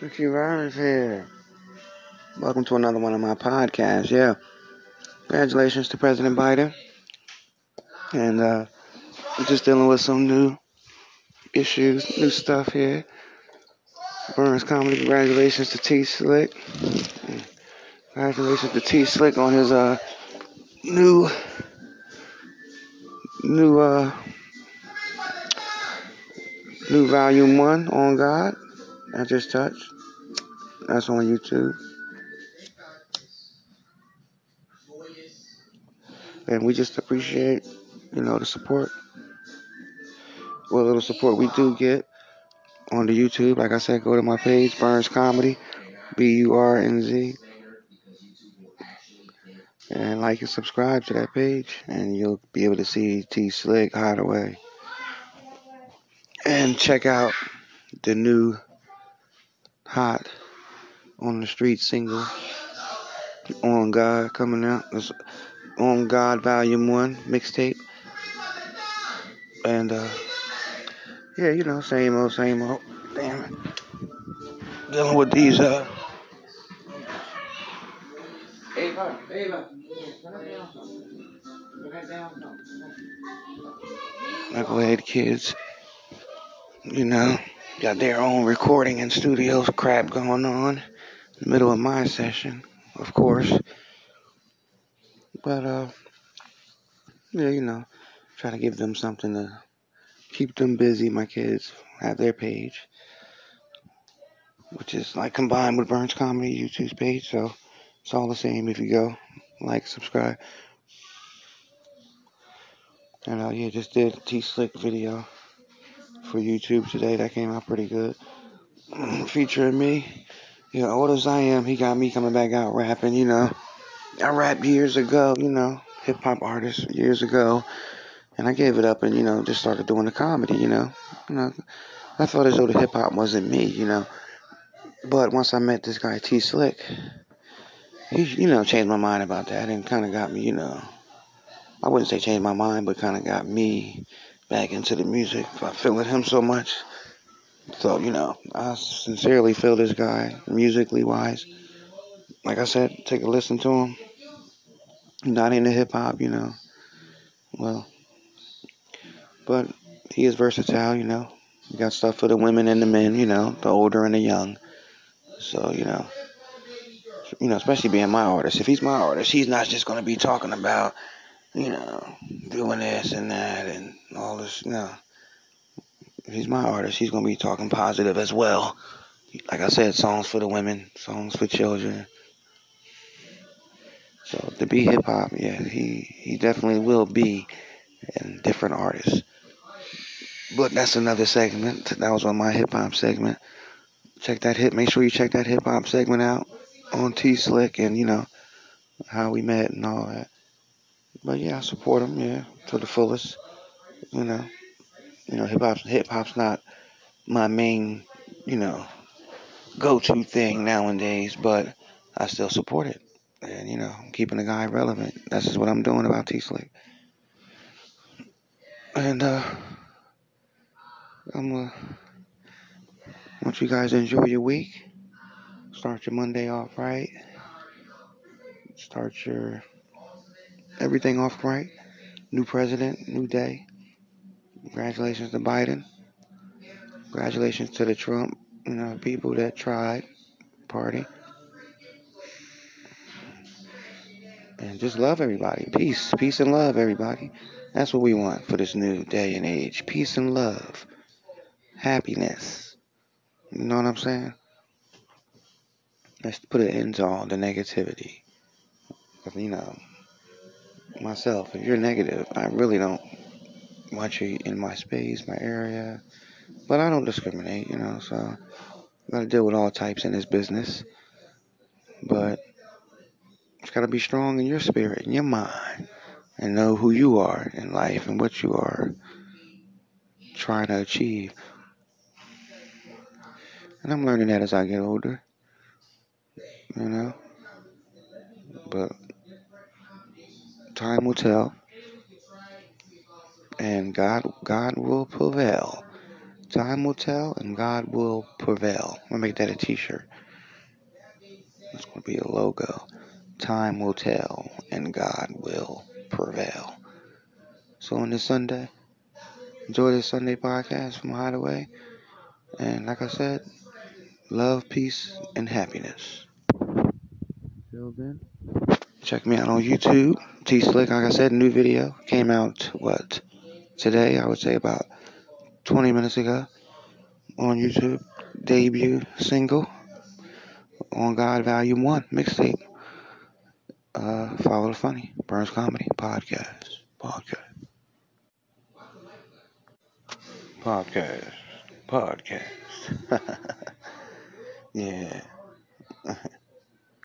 Ricky Rogers here. Welcome to another one of my podcasts. Yeah. Congratulations to President Biden. And uh we're just dealing with some new issues, new stuff here. Burnz Comedy, congratulations to T Slick. Congratulations to T Slick on his uh new new uh new volume one on God. I just touched. That's on YouTube. And we just appreciate, you know, the support. What little support we do get on the YouTube. Like I said, go to my page, Burnz Comedy, B U R N Z. And like and subscribe to that page, and you'll be able to see T Slick Hideaway. And check out the new Hot on the Street single on God coming out. It's on God Volume 1 mixtape. And uh yeah, you know, same old, same old. Damn it. Dealing with these uh Ava, Ava, knucklehead kids, you know, got their own recording and studios crap going on middle of my session, of course. But uh yeah, you know, try to give them something to keep them busy. My kids have their page, which is like combined with Burnz Comedy YouTube's page, so it's all the same if you go like, subscribe. And uh, yeah, just did T Slick video for YouTube today. That came out pretty good. Featuring me. You know, old as I am, he got me coming back out rapping, you know. I rapped years ago, you know, hip hop artist years ago. And I gave it up and, you know, just started doing the comedy, you know. You know, I thought as though the hip hop wasn't me, you know. But once I met this guy T Slick, he, you know, changed my mind about that and kind of got me, you know, I wouldn't say changed my mind, but kind of got me back into the music by feeling him so much. So, you know, I sincerely feel this guy, musically wise. Like I said, take a listen to him. Not into hip hop, you know. Well, but he is versatile, you know. He got stuff for the women and the men, you know, the older and the young. So, you know, you know, especially being my artist. If he's my artist, he's not just going to be talking about, you know, doing this and that and all this. If he's my artist, he's going to be talking positive as well. Like I said, songs for the women, songs for children. So to be hip hop, yeah, he he definitely will be a different artist. But that's another segment. That was on my hip hop segment. Check that hip. Make sure you check that hip hop segment out on T Slick and you know how we met and all that. But yeah, I support him, yeah, to the fullest. You know, you know, hip hop's hip hop's not my main, you know, go-to thing nowadays, but I still support it. And you know, I'm keeping the guy relevant. That's just what I'm doing about T Slick. And uh I'm uh want you guys to enjoy your week. Start your Monday off right. Start your everything off right. New president, new day. Congratulations to Biden. Congratulations to the Trump, you know, people that tried party. And just love everybody. Peace. Peace and love, everybody. That's what we want for this new day and age. Peace and love. Happiness. You know what I'm saying? Let's put an end to all the negativity. Because, You know, myself, if you're negative, I really don't want you in my space, my area. But I don't discriminate, you know, so I gotta deal with all types in this business. But it's gotta be strong in your spirit, in your mind, and know who you are in life and what you are trying to achieve. And I'm learning that as I get older. You know? But time will tell. And God God will prevail. Time will tell and God will prevail. I'm gonna make that a t-shirt. It's gonna be a logo. Time will tell and God will prevail. So on this Sunday, enjoy this Sunday podcast from Hideaway. And like I said, love, peace, and happiness. Till then, check me out on YouTube. T Slick, like I said, new video came out what today? I would say about 20 minutes ago on YouTube. Debut single on God Volume 1 mixtape. Uh, follow the funny Burnz Comedy Podcast. Podcast. Podcast. Podcast. yeah.